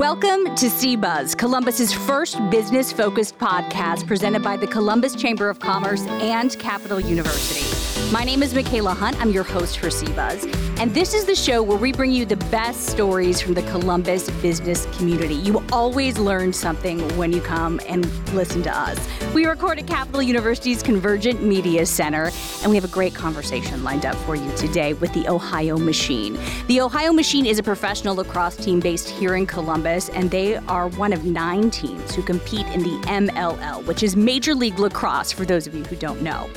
Welcome to CBuzz, Columbus's first business-focused podcast presented by the Columbus Chamber of Commerce and Capital University. My name is Michaela Hunt. I'm your host for CBuzz, and this is the show where we bring you the best stories from the Columbus business community. You always learn something when you come and listen to us. We record at Capital University's Convergent Media Center, and we have a great conversation lined up for you today with the Ohio Machine. The Ohio Machine is a professional lacrosse team based here in Columbus, and they are one of nine teams who compete in the MLL, which is Major League Lacrosse, for those of you who don't know.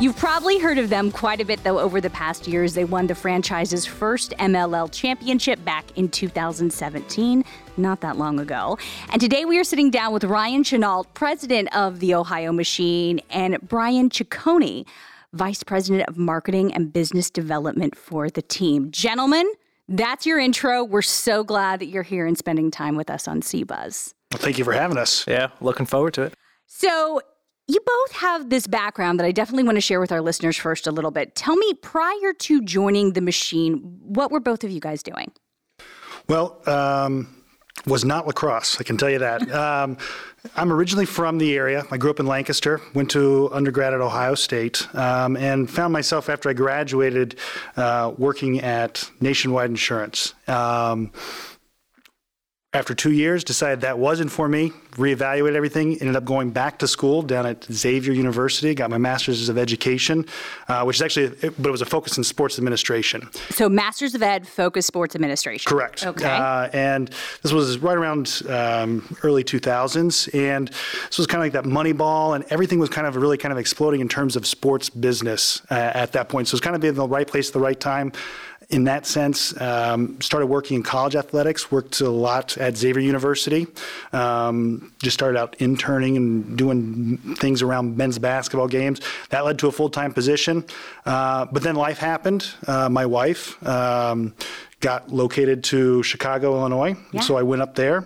You've probably heard of them quite a bit, though, over the past years. They won the franchise's first MLL championship back in 2017, not that long ago. And today we are sitting down with Ryan Chenault, president of the Ohio Machine, and Brian Ciccone, vice president of marketing and business development for the team. Gentlemen, that's your intro. We're so glad that you're here and spending time with us on CBuzz. Well, thank you for having us. Yeah, looking forward to it. So, you both have this background that I definitely want to share with our listeners first a little bit. Tell me, prior to joining the machine, what were both of you guys doing? Well, um, was not lacrosse, I can tell you that. Um, I'm originally from the area. I grew up in Lancaster, went to undergrad at Ohio State, um, and found myself after I graduated uh, working at Nationwide Insurance. Um, after two years, decided that wasn't for me, reevaluated everything, ended up going back to school down at Xavier University, got my master's of education, uh, which is actually, but it was a focus in sports administration. So, Masters of Ed, focus sports administration. Correct. Okay. Uh, and this was right around um, early 2000s, and this was kind of like that money ball, and everything was kind of really kind of exploding in terms of sports business uh, at that point. So, it's kind of in the right place at the right time in that sense. Um, started working in college athletics, worked a lot at Xavier University. Um, just started out interning and doing things around men's basketball games. That led to a full time position. Uh, but then life happened. Uh, my wife, um, got located to Chicago, Illinois. Yeah. So I went up there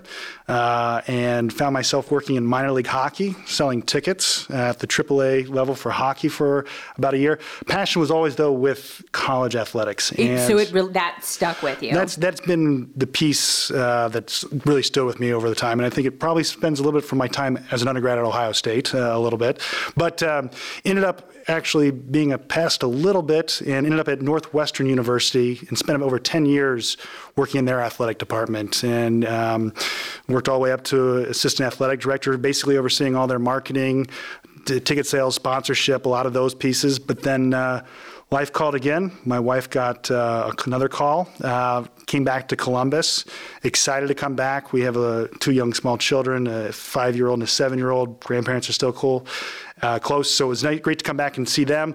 uh, and found myself working in minor league hockey, selling tickets at the AAA level for hockey for about a year. Passion was always though with college athletics. It- so, it re- that stuck with you. That's that's been the piece uh, that's really stood with me over the time, and I think it probably spends a little bit from my time as an undergrad at Ohio State, uh, a little bit, but um, ended up actually being a pest a little bit, and ended up at Northwestern University and spent over 10 years working in their athletic department, and um, worked all the way up to assistant athletic director, basically overseeing all their marketing, t- ticket sales, sponsorship, a lot of those pieces, but then. Uh, Life called again. My wife got uh, another call. Uh, came back to Columbus. Excited to come back. We have uh, two young small children, a five-year-old and a seven-year-old. Grandparents are still cool, uh, close. So it was nice, great to come back and see them.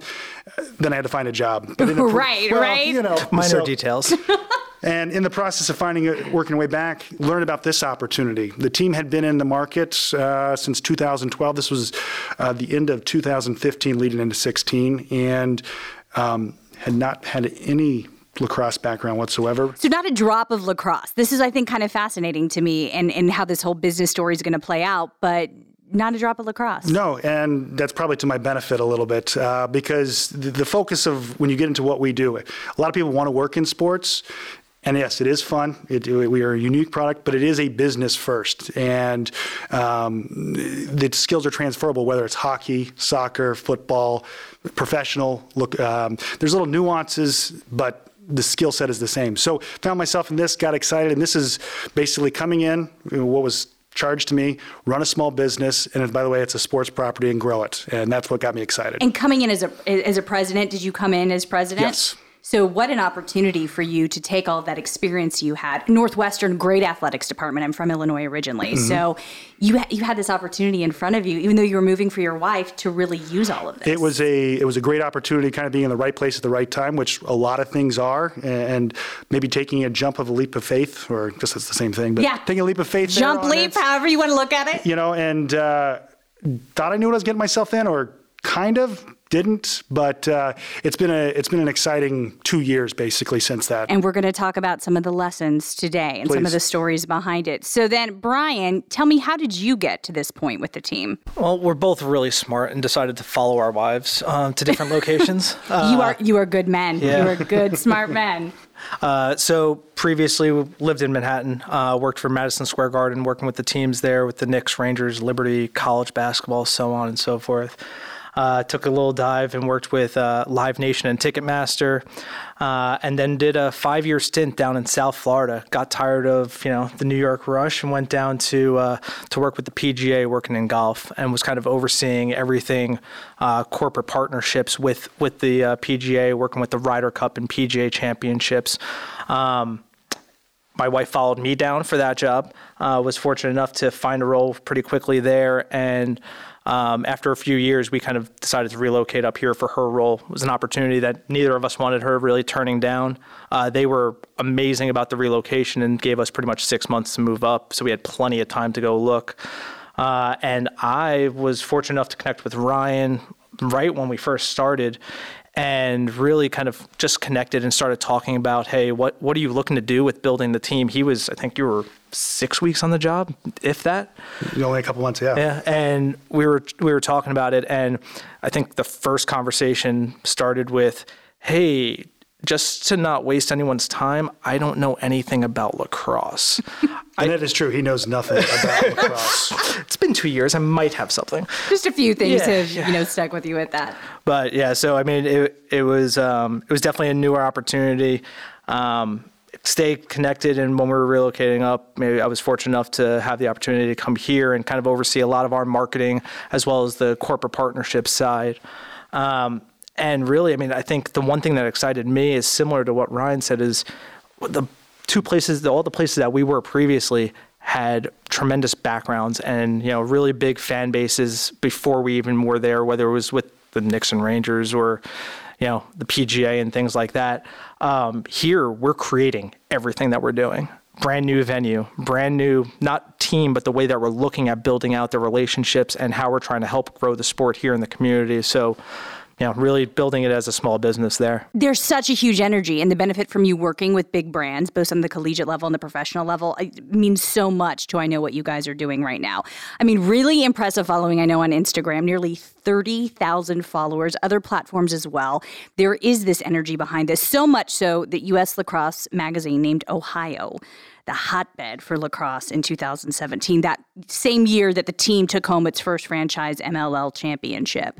Uh, then I had to find a job. But in the Right, well, right. You know, Minor so- details. and in the process of finding it, working way back, learned about this opportunity. The team had been in the market uh, since 2012. This was uh, the end of 2015, leading into 16, and um, had not had any lacrosse background whatsoever. So not a drop of lacrosse. This is, I think, kind of fascinating to me, and and how this whole business story is going to play out. But not a drop of lacrosse. No, and that's probably to my benefit a little bit uh, because the, the focus of when you get into what we do, a lot of people want to work in sports. And yes, it is fun. It, we are a unique product, but it is a business first. And um, the skills are transferable, whether it's hockey, soccer, football, professional. Look, um, there's little nuances, but the skill set is the same. So found myself in this, got excited, and this is basically coming in. What was charged to me, run a small business, and by the way, it's a sports property and grow it, and that's what got me excited. And coming in as a as a president, did you come in as president? Yes. So what an opportunity for you to take all of that experience you had. Northwestern, great athletics department. I'm from Illinois originally, Mm-hmm. so you ha- you had this opportunity in front of you, even though you were moving for your wife, to really use all of this. It was a it was a great opportunity, kind of being in the right place at the right time, which a lot of things are, and maybe taking a jump of a leap of faith, or just it's the same thing, but Yeah. taking a leap of faith. jump leap, however you want to look at it. you know, and uh, thought I knew what I was getting myself in, or kind of didn't, but uh, it's been a it's been an exciting two years basically since that. And we're going to talk about some of the lessons today and some of the stories behind it. So then, Brian, tell me, how did you get to this point with the team? well, we're both really smart and decided to follow our wives um, to different locations. Uh, you are you are good men. yeah. You are good, smart men. Uh, so previously we lived in Manhattan, uh, worked for Madison Square Garden, working with the teams there, with the Knicks, Rangers, Liberty, college basketball, so on and so forth. Uh, took a little dive and worked with uh, Live Nation and Ticketmaster, uh, and then did a five-year stint down in South Florida. Got tired of you know the New York rush and went down to uh, to work with the PGA, working in golf, and was kind of overseeing everything uh, corporate partnerships with with the uh, PGA, working with the Ryder Cup and PGA Championships. Um, my wife followed me down for that job. was fortunate enough to find a role pretty quickly there and. Um, after a few years, we kind of decided to relocate up here for her role. It was an opportunity that neither of us wanted her really turning down. Uh, they were amazing about the relocation and gave us pretty much six months to move up, so we had plenty of time to go look. Uh, and I was fortunate enough to connect with Ryan right when we first started and really kind of just connected and started talking about, hey, what what are you looking to do with building the team? He was, I think you were six weeks on the job, if that. Only a couple months, yeah. Yeah, and we were we were talking about it, and I think the first conversation started with, hey. Just to not waste anyone's time, I don't know anything about lacrosse. and I, that is true. He knows nothing about lacrosse. It's been two years. I might have something. Just a few things yeah, have yeah. you know stuck with you at that. But yeah, so I mean, it it was um, it was definitely a newer opportunity. Um, stay connected. And when we were relocating up, maybe I was fortunate enough to have the opportunity to come here and kind of oversee a lot of our marketing as well as the corporate partnership side. Um, and really, I mean, I think the one thing that excited me is similar to what Ryan said is the two places, all the places that we were previously had tremendous backgrounds and you know really big fan bases before we even were there, whether it was with the Knicks and Rangers or you know the PGA and things like that. Um, here, we're creating everything that we're doing. Brand new venue, brand new not team, but the way that we're looking at building out the relationships and how we're trying to help grow the sport here in the community. So you know, really building it as a small business there. There's such a huge energy, and the benefit from you working with big brands, both on the collegiate level and the professional level, means so much to I know what you guys are doing right now. I mean, really impressive following, I know, on Instagram, nearly 30,000 followers, other platforms as well. There is this energy behind this, so much so that U.S. Lacrosse Magazine named Ohio the hotbed for lacrosse in 2017, that same year that the team took home its first franchise MLL championship.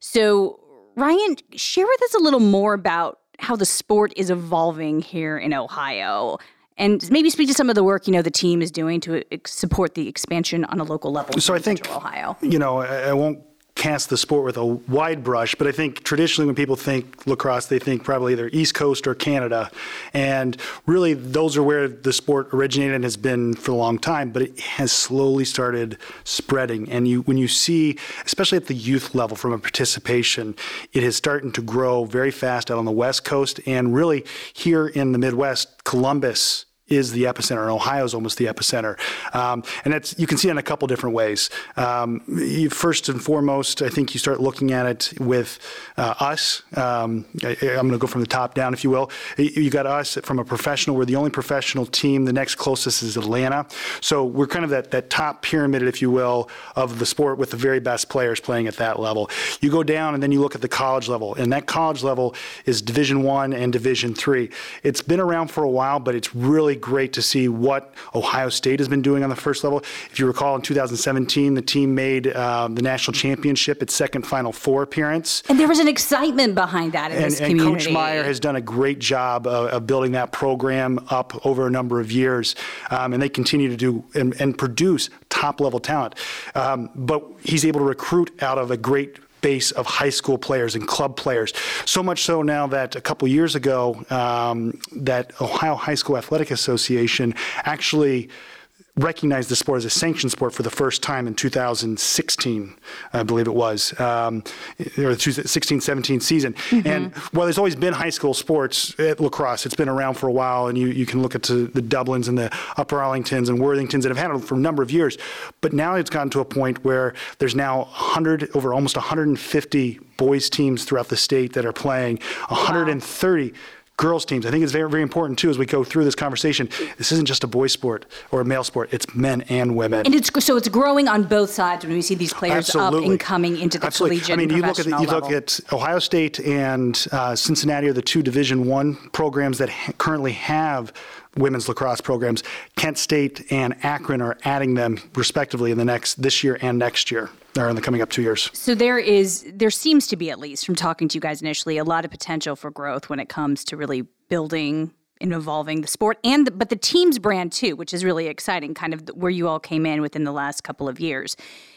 So, Ryan, share with us a little more about how the sport is evolving here in Ohio and maybe speak to some of the work you know the team is doing to eh, support the expansion on a local level. So I think Ohio. You know, I won't cast the sport with a wide brush, but I think traditionally when people think lacrosse, they think probably either East Coast or Canada. And really, those are where the sport originated and has been for a long time, but it has slowly started spreading. And you, when you see, especially at the youth level from a participation, it is starting to grow very fast out on the West Coast and really here in the Midwest, Columbus is the epicenter, and Ohio is almost the epicenter. Um, and that's you can see it in a couple different ways. Um, you, first and foremost, I think you start looking at it with uh, us. Um, I, am going to go from the top down, if you will. You got us from a professional. We're the only professional team. The next closest is Atlanta. So we're kind of that, that top pyramid, if you will, of the sport with the very best players playing at that level. You go down and then you look at the college level, and that college level is Division One and Division Three. It's been around for a while, but it's really great to see what Ohio State has been doing on the first level. If you recall, in 2017, the team made um, the national championship, its second Final Four appearance. And there was an excitement behind that in and, this and community. Coach Myers has done a great job of, of building that program up over a number of years, um, and they continue to do and, and produce top level talent. Um, but he's able to recruit out of a great base of high school players and club players. So much so now that a couple years ago, um, that Ohio High School Athletic Association actually recognized the sport as a sanctioned sport for the first time in 2016, I believe it was, um, or the 16-17 season. Mm-hmm. And while there's always been high school sports at lacrosse, it's been around for a while, and you, you can look at the, the Dublins and the Upper Arlingtons and Worthingtons that have had it for a number of years. But now it's gotten to a point where there's now 100, over almost 150 boys teams throughout the state that are playing, 130 wow girls teams. I think it's very, very important too as we go through this conversation. This isn't just a boy sport or a male sport; it's men and women. And it's so it's growing on both sides when we see these players Absolutely. up and coming into the Absolutely. collegiate I mean, you look at the, you look at Ohio State and uh, Cincinnati are the two Division One programs that ha- currently have women's lacrosse programs. Kent State and Akron are adding them respectively in the next this year and next year, or in the coming up two years. So there is, there seems to be at least from talking to you guys initially, a lot of potential for growth when it comes to really building and evolving the sport and the, but the team's brand too, which is really exciting. Kind of where you all came in within the last couple of years.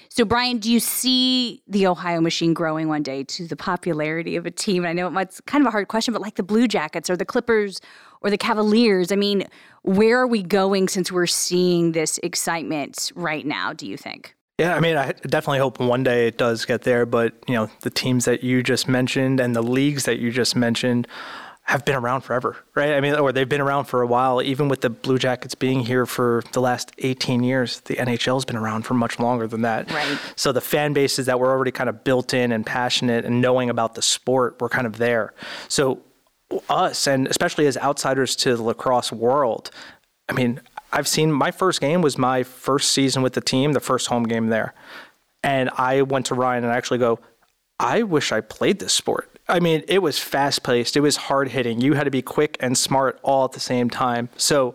So Brian, do you see the Ohio Machine growing one day to the popularity of a team? And I know it's kind of a hard question, but like the Blue Jackets or the Clippers or the Cavaliers, I mean, where are we going since we're seeing this excitement right now? Do you think? Yeah, I mean, I definitely hope one day it does get there. But you know, the teams that you just mentioned and the leagues that you just mentioned have been around forever, right? I mean, or they've been around for a while. Even with the Blue Jackets being here for the last 18 years, the NHL's been around for much longer than that. Right. So the fan bases that were already kind of built in and passionate and knowing about the sport were kind of there. So us, and especially as outsiders to the lacrosse world, I mean, I've seen my first game was my first season with the team, the first home game there. And I went to Ryan and I actually go, I wish I played this sport. I mean, it was fast paced, it was hard hitting. You had to be quick and smart all at the same time. So,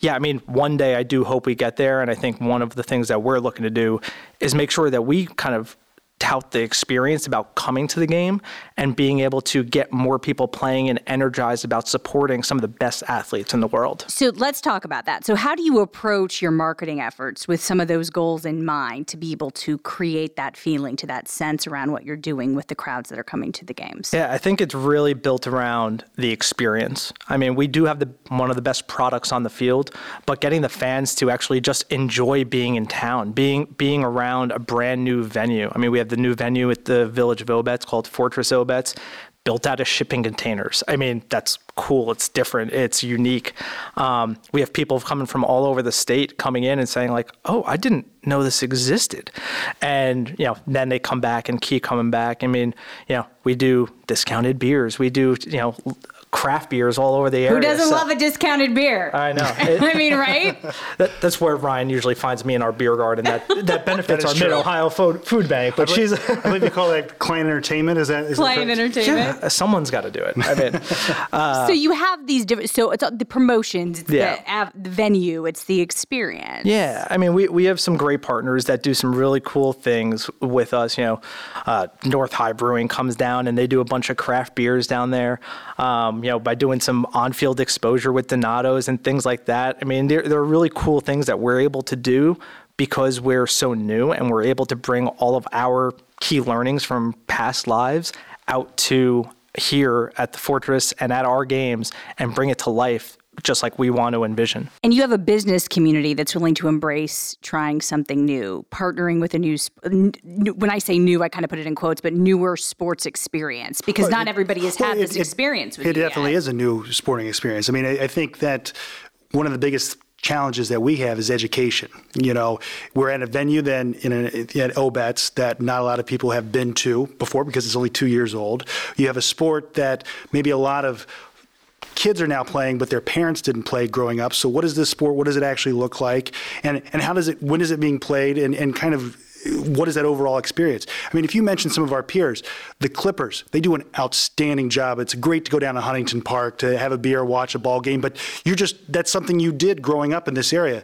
yeah, I mean, one day I do hope we get there. And I think one of the things that we're looking to do is make sure that we kind of tout the experience about coming to the game and being able to get more people playing and energized about supporting some of the best athletes in the world. So let's talk about that. So, how do you approach your marketing efforts with some of those goals in mind to be able to create that feeling, to that sense around what you're doing with the crowds that are coming to the games? Yeah, I think it's really built around the experience. I mean, we do have the one of the best products on the field, but getting the fans to actually just enjoy being in town, being being around a brand new venue. I mean, we have the new venue at the Village of Obetz called Fortress Obetz, built out of shipping containers. I mean, that's cool. It's different. It's unique. Um, we have people coming from all over the state coming in and saying like, "Oh, I didn't know this existed," and you know, then they come back and keep coming back. I mean, you know, we do discounted beers. We do you know craft beers all over the area. Who doesn't So- love a discounted beer? I know. It- I mean, right? that, that's where Ryan usually finds me in our beer garden. That that benefits That our. Mid Ohio food, food bank. But she's I believe you call that client entertainment. Is that is that Client entertainment. yeah, someone's got to do it. I mean, so you have these different. So it's the promotions, it's Yeah. the, av- the venue, it's the experience. Yeah, I mean, we, we have some great partners that do some really cool things with us. You know, uh, North High Brewing comes down and they do a bunch of craft beers down there. Um, you know, by doing some on-field exposure with Donatos and things like that. I mean, there there are really cool things that we're able to do because we're so new and we're able to bring all of our key learnings from past lives out to here at the Fortress and at our games and bring it to life just like we want to envision. And you have a business community that's willing to embrace trying something new, partnering with a new. sp- n- n- When I say new, I kind of put it in quotes, but newer sports experience because not everybody has had Well, this experience with It you definitely yet. is a new sporting experience. I mean, I, I think that one of the biggest challenges that we have is education. You know, we're at a venue then in a, at Obetz that not a lot of people have been to before because it's only two years old. You have a sport that maybe a lot of kids are now playing, but their parents didn't play growing up. So what is this sport? What does it actually look like? And and how does it? When is it being played? And and kind of what is that overall experience? I mean, if you mention some of our peers, the Clippers, they do an outstanding job. It's great to go down to Huntington Park to have a beer, watch a ball game, but you're just that's something you did growing up in this area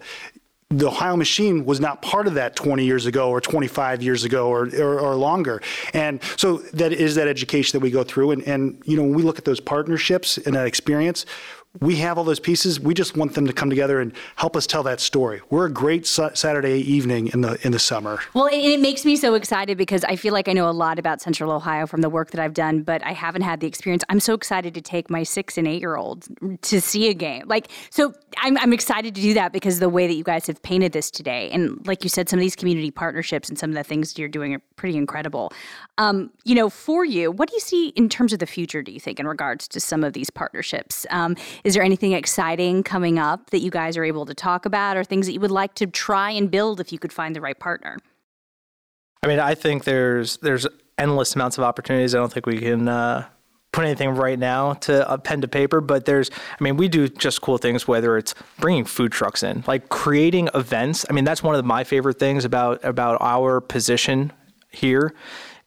the Ohio Machine was not part of that 20 years ago or 25 years ago or, or, or, longer. And so that is that education that we go through. And, and, you know, when we look at those partnerships and that experience, we have all those pieces. We just want them to come together and help us tell that story. We're a great sa- Saturday evening in the in the summer. Well, and it makes me so excited because I feel like I know a lot about Central Ohio from the work that I've done, but I haven't had the experience. I'm so excited to take my six and eight year olds to see a game. Like, so I'm, I'm excited to do that because the way that you guys have painted this today. And like you said, some of these community partnerships and some of the things you're doing are pretty incredible. Um, you know, for you, what do you see in terms of the future, do you think, in regards to some of these partnerships? Um, is there anything exciting coming up that you guys are able to talk about or things that you would like to try and build if you could find the right partner? I mean, I think there's there's endless amounts of opportunities. I don't think we can uh, put anything right now to a pen to paper, but there's, I mean, we do just cool things, whether it's bringing food trucks in, like creating events. I mean, that's one of my favorite things about, about our position here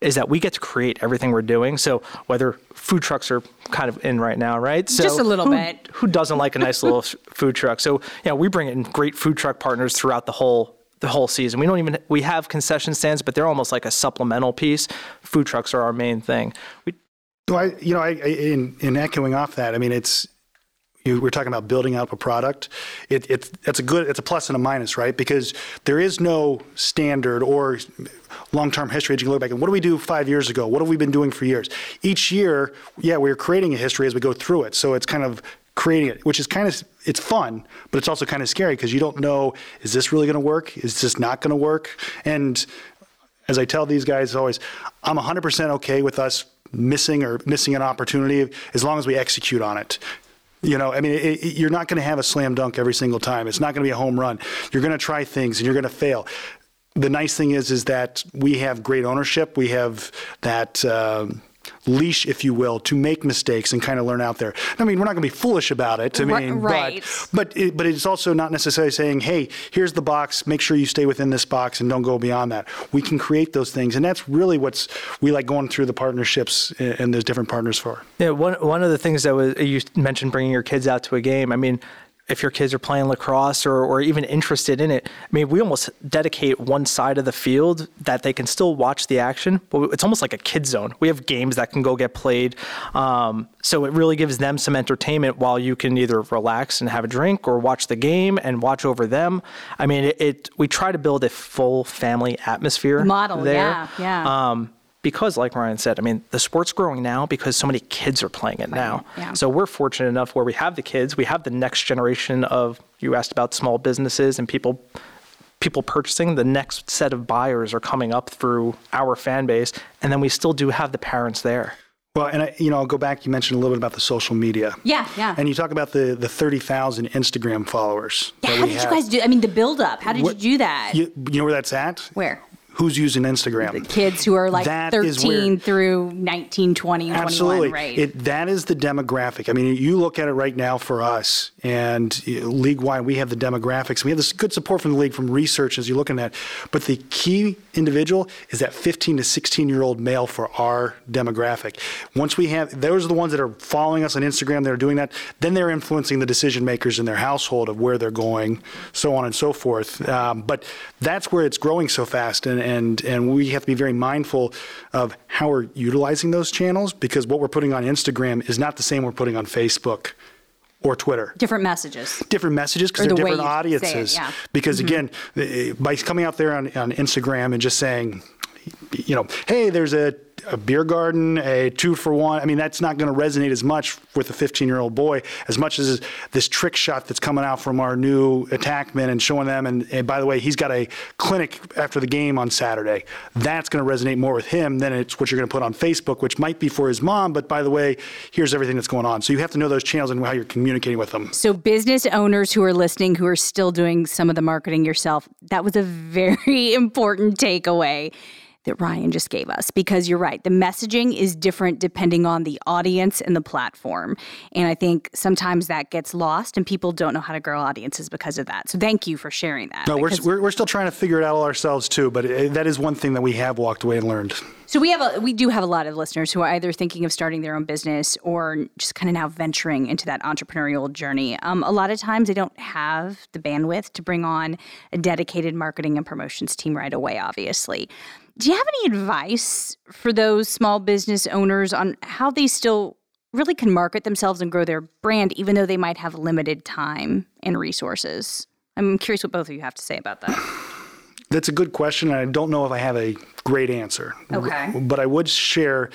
is that we get to create everything we're doing. So whether food trucks are kind of in right now, right? So Just a little who, bit. Who doesn't like a nice little food truck? So yeah, we bring in great food truck partners throughout the whole the whole season. We don't even we have concession stands, but they're almost like a supplemental piece. Food trucks are our main thing. We, well, I, you know, I, in in echoing off that, I mean, it's you, we're talking about building up a product. It, it, it's a good, it's a plus and a minus, right? Because there is no standard or long-term history. You can look back and what do we do five years ago? What have we been doing for years? Each year, yeah, we're creating a history as we go through it. So it's kind of creating it, which is kind of it's fun, but it's also kind of scary because you don't know is this really going to work? Is this not going to work? And as I tell these guys always, I'm 100% okay with us missing or missing an opportunity as long as we execute on it. You know, I mean, it, it, you're not going to have a slam dunk every single time. It's not going to be a home run. You're going to try things and you're going to fail. The nice thing is, is that we have great ownership. We have that. Um, leash, if you will, to make mistakes and kind of learn out there. I mean, we're not going to be foolish about it. I mean, right. but but it, but it's also not necessarily saying, hey, here's the box. Make sure you stay within this box and don't go beyond that. We can create those things, and that's really what's we like going through the partnerships and those different partners for. Yeah, one one of the things that was you mentioned bringing your kids out to a game. I mean, if your kids are playing lacrosse or, or even interested in it, I mean, we almost dedicate one side of the field that they can still watch the action, but it's almost like a kid zone. We have games that can go get played. Um, so it really gives them some entertainment while you can either relax and have a drink or watch the game and watch over them. I mean, it, it we try to build a full family atmosphere model. There. Yeah, yeah. Um, because like Ryan said, I mean, the sport's growing now because so many kids are playing it now. Yeah. So we're fortunate enough where we have the kids, we have the next generation of you asked about small businesses and people people purchasing, the next set of buyers are coming up through our fan base, and then we still do have the parents there. Well, and I, you know, I'll go back. You mentioned a little bit about the social media. Yeah, yeah. And you talk about the the thirty thousand Instagram followers. Yeah, how did have. you guys do? I mean, the build up. How did What- you do that? You, you know where that's at? Where? Who's using Instagram? Kids who are like That is 13 where- through 19, 20, Absolutely. 21, right? It, that is the demographic. I mean, you look at it right now for us, and league wide, we have the demographics. We have this good support from the league from research as you're looking at. But the key individual is that 15 to 16 year old male for our demographic. Once we have, those are the ones that are following us on Instagram that are doing that, then they're influencing the decision makers in their household of where they're going, so on and so forth. Um, but that's where it's growing so fast. And, and, and we have to be very mindful of how we're utilizing those channels because what we're putting on Instagram is not the same we're putting on Facebook or Twitter. Different messages. Different messages because they're the different say it, audiences. yeah. Because again, eh, by coming out there on, on Instagram and just saying, you know, hey, there's a, a beer garden, a two for one. I mean, that's not going to resonate as much with a 15 year old boy as much as this trick shot that's coming out from our new attackman and showing them. And, and by the way, he's got a clinic after the game on Saturday. That's going to resonate more with him than it's what you're going to put on Facebook, which might be for his mom. But by the way, here's everything that's going on. So you have to know those channels and how you're communicating with them. So, business owners who are listening, who are still doing some of the marketing yourself, that was a very important takeaway that Ryan just gave us because you're right. The messaging is different depending on the audience and the platform. And I think sometimes that gets lost and people don't know how to grow audiences because of that. So, thank you for sharing that. No, we're, we're, we're still trying to figure it out all ourselves too, but it, that is one thing that we have walked away and learned. So we have a we do have a lot of listeners who are either thinking of starting their own business or just kind of now venturing into that entrepreneurial journey. Um, a lot of times they don't have the bandwidth to bring on a dedicated marketing and promotions team right away. Obviously, do you have any advice for those small business owners on how they still really can market themselves and grow their brand, even though they might have limited time and resources? I'm curious what both of you have to say about that. That's a good question, and I don't know if I have a great answer. Okay. But I would share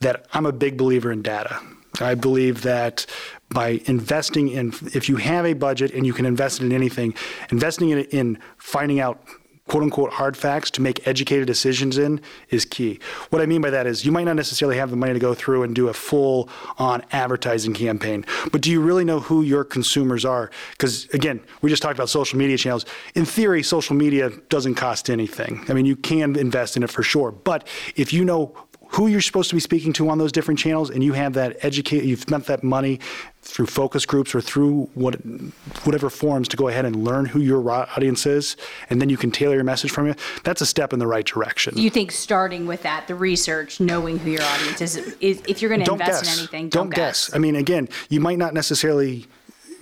that I'm a big believer in data. I believe that by investing in, if you have a budget and you can invest it in anything, investing in, in finding out quote unquote hard facts to make educated decisions in is key. What I mean by that is you might not necessarily have the money to go through and do a full on advertising campaign, but do you really know who your consumers are? Because again, we just talked about social media channels. In theory, social media doesn't cost anything. I mean, you can invest in it for sure, but if you know who you're supposed to be speaking to on those different channels, and you have that educate, you've spent that money through focus groups or through what, whatever forms to go ahead and learn who your audience is, and then you can tailor your message from it. That's a step in the right direction. You think starting with that, the research, knowing who your audience is, is if you're going to invest guess. in anything, don't, don't guess. guess. I mean, again, you might not necessarily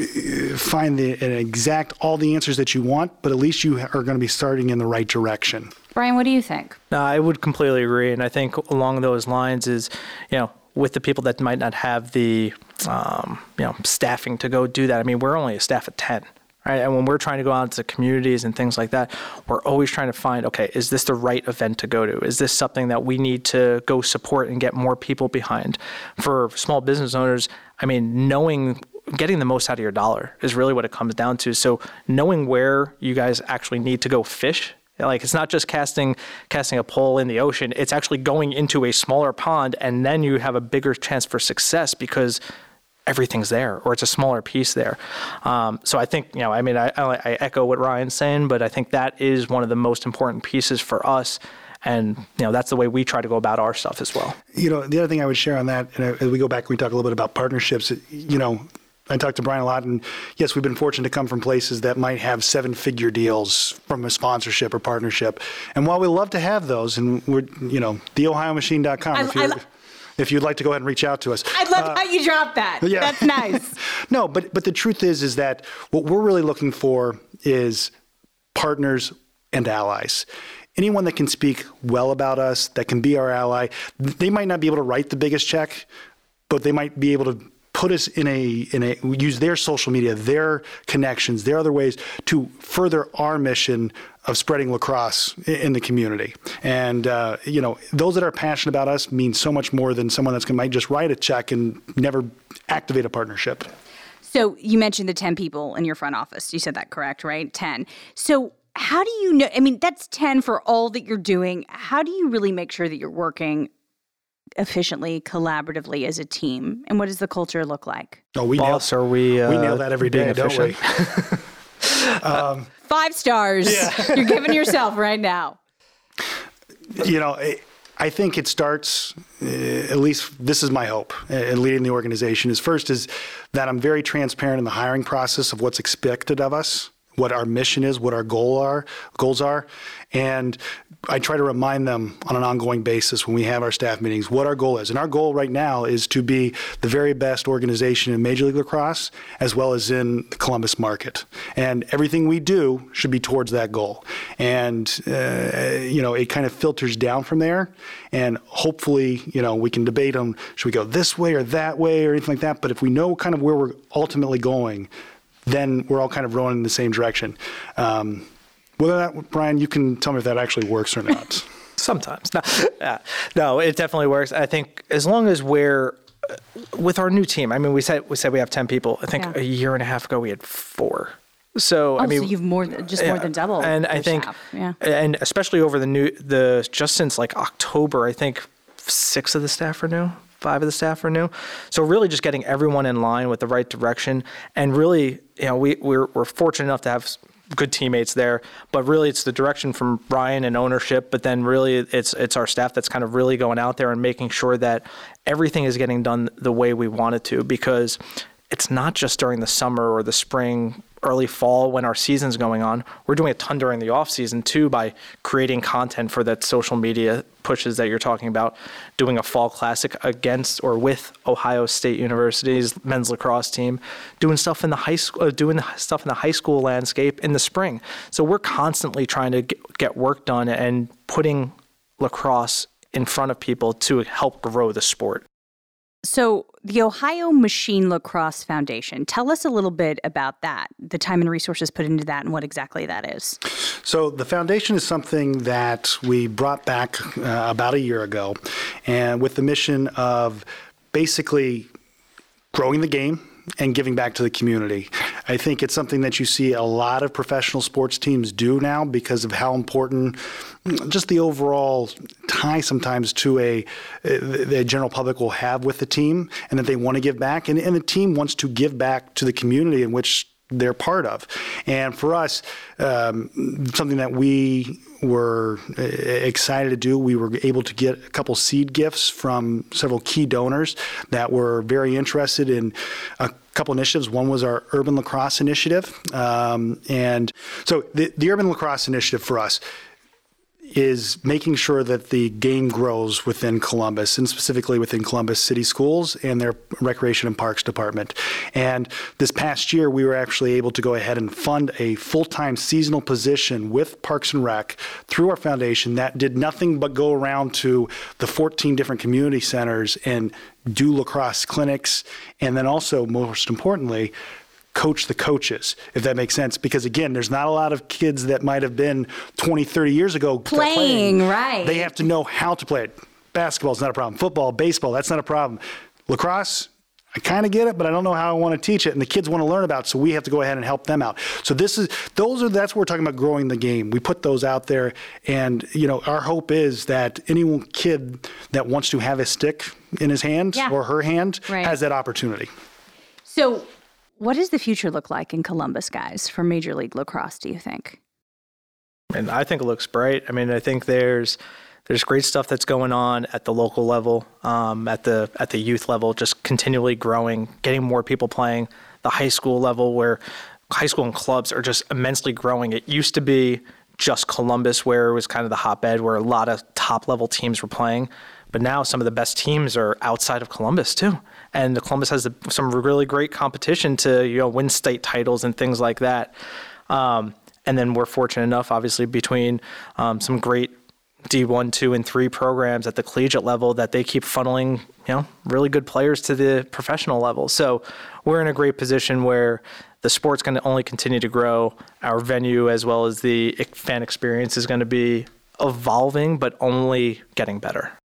uh, find the an exact all the answers that you want, but at least you are going to be starting in the right direction. Brian, what do you think? No, I would completely agree, and I think along those lines is, you know, with the people that might not have the, um, you know, staffing to go do that. I mean, we're only a staff of ten. Right? And when we're trying to go out to communities and things like that, we're always trying to find, okay, is this the right event to go to? Is this something that we need to go support and get more people behind? For small business owners, I mean, knowing getting the most out of your dollar is really what it comes down to. So knowing where you guys actually need to go fish like it's not just casting casting a pole in the ocean; it's actually going into a smaller pond, and then you have a bigger chance for success because everything's there, or it's a smaller piece there. Um, so I think you know, I mean, I, I echo what Ryan's saying, but I think that is one of the most important pieces for us and you know that's the way we try to go about our stuff as well. You know, the other thing I would share on that, and as we go back, we talk a little bit about partnerships. You know, I talked to Brian a lot, and yes, we've been fortunate to come from places that might have seven-figure deals from a sponsorship or partnership. And while we love to have those, and we're, you know, theohiomachine.com, I, if, you're, if you'd like to go ahead and reach out to us. I'd love uh, how you dropped that. Yeah. That's nice. no, but but the truth is, is that what we're really looking for is partners and allies anyone that can speak well about us, that can be our ally, they might not be able to write the biggest check, but they might be able to put us in a in a use their social media, their connections, their other ways to further our mission of spreading lacrosse in the community. And uh, you know, those that are passionate about us mean so much more than someone that's going might just write a check and never activate a partnership. So you mentioned the 10 people in your front office. You said that correct, right? 10. So how do you know? I mean, that's 10 for all that you're doing. How do you really make sure that you're working efficiently, collaboratively as a team? And what does the culture look like? Oh, we Boss, nail, are we? Uh, we nail that every day, don't we? um, Five stars. Yeah. You're giving yourself right now. You know. I think it starts, uh, at least this is my hope uh, in leading the organization, is first is that I'm very transparent in the hiring process of what's expected of us what our mission is, what our goal are, goals are, and I try to remind them on an ongoing basis when we have our staff meetings what our goal is. And our goal right now is to be the very best organization in Major League Lacrosse as well as in the Columbus market. And everything we do should be towards that goal. And uh, you know, it kind of filters down from there. And hopefully, you know, we can debate on should we go this way or that way or anything like that. But if we know kind of where we're ultimately going then we're all kind of rowing in the same direction. Um, whether that, Brian, you can tell me if that actually works or not. Sometimes. No, yeah. no, it definitely works. I think as long as we're uh, with our new team. I mean, we said we said we have ten people. I think yeah. a year and a half ago we had four. So oh, I mean, so you've more than, just yeah, more than double. And I think, staff. yeah. and especially over the new the just since like October, I think six of the staff are new five of the staff are new. So really just getting everyone in line with the right direction. And really, you know, we, we're, we're fortunate enough to have good teammates there, but really it's the direction from Ryan and ownership, but then really it's it's our staff that's kind of really going out there and making sure that everything is getting done the way we want it to. Because it's not just during the summer or the spring early fall when our season's going on. We're doing a ton during the off season too by creating content for that social media pushes that you're talking about, doing a fall classic against or with Ohio State University's men's lacrosse team, doing stuff in the high school, uh, doing stuff in the high school landscape in the spring. So we're constantly trying to get work done and putting lacrosse in front of people to help grow the sport. So, the Ohio Machine Lacrosse Foundation, tell us a little bit about that, the time and resources put into that, and what exactly that is. So, the foundation is something that we brought back uh, about a year ago, and with the mission of basically growing the game and giving back to the community. I think it's something that you see a lot of professional sports teams do now because of how important just the overall tie sometimes to a the general public will have with the team and that they want to give back and, and the team wants to give back to the community in which they're part of. And for us, um, something that we were uh, excited to do. We were able to get a couple seed gifts from several key donors that were very interested in a couple initiatives. One was our Urban Lacrosse Initiative. Um, and so the, the Urban Lacrosse Initiative for us is making sure that the game grows within Columbus and specifically within Columbus City Schools and their Recreation and Parks Department. And this past year, we were actually able to go ahead and fund a full time seasonal position with Parks and Rec through our foundation that did nothing but go around to the 14 different community centers and do lacrosse clinics. And then also, most importantly, coach the coaches, if that makes sense. Because again, there's not a lot of kids that might have been 20, 30 years ago playing, playing. right? They have to know how to play it. Basketball's not a problem. Football, baseball, that's not a problem. Lacrosse, I kind of get it, but I don't know how I want to teach it, and the kids want to learn about it, so we have to go ahead and help them out. So this is those are that's what we're talking about growing the game. We put those out there, and you know our hope is that any kid that wants to have a stick in his hand yeah. or her hand right. has that opportunity. So what does the future look like in Columbus, guys, for Major League Lacrosse, do you think? And I think it looks bright. I mean, I think there's there's great stuff that's going on at the local level, um, at the at the youth level, just continually growing, getting more people playing. The high school level, where high school and clubs are just immensely growing. It used to be just Columbus, where it was kind of the hotbed where a lot of top level teams were playing. But now some of the best teams are outside of Columbus too, and Columbus has some really great competition to you know win state titles and things like that. Um, and then we're fortunate enough, obviously, between um, some great D1, 2, and 3 programs at the collegiate level that they keep funneling, you know, really good players to the professional level. So we're in a great position where the sport's going to only continue to grow. Our venue, as well as the fan experience, is going to be evolving, but only getting better.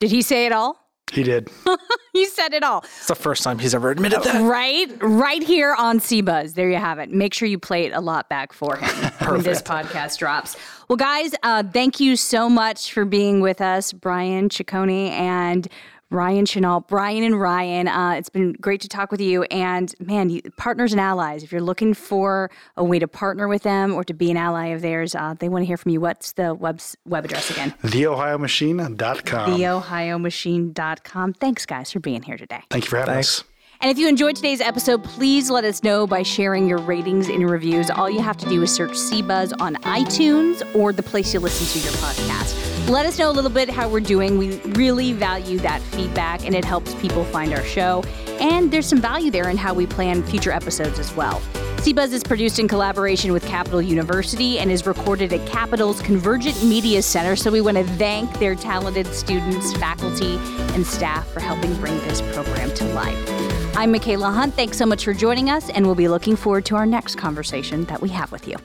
Did he say it all? He did. he said it all. It's the first time he's ever admitted that. Right? Right here on CBuzz. There you have it. Make sure you play it a lot back for him when this podcast drops. Well, guys, uh, thank you so much for being with us, Brian Ciccone and Ryan Chenault, Brian and Ryan. Uh, it's been great to talk with you. And man, you, partners and allies, if you're looking for a way to partner with them or to be an ally of theirs, uh, they want to hear from you. What's the web, web address again? TheOhioMachine.com. TheOhioMachine.com. Thanks, guys, for being here today. Thank you for having Thanks. us. And if you enjoyed today's episode, please let us know by sharing your ratings and reviews. All you have to do is search CBuzz on iTunes or the place you listen to your podcast. Let us know a little bit how we're doing. We really value that feedback and it helps people find our show. And there's some value there in how we plan future episodes as well. CBuzz is produced in collaboration with Capital University and is recorded at Capital's Convergent Media Center. So we want to thank their talented students, faculty, and staff for helping bring this program to life. I'm Michaela Hunt. Thanks so much for joining us, and we'll be looking forward to our next conversation that we have with you.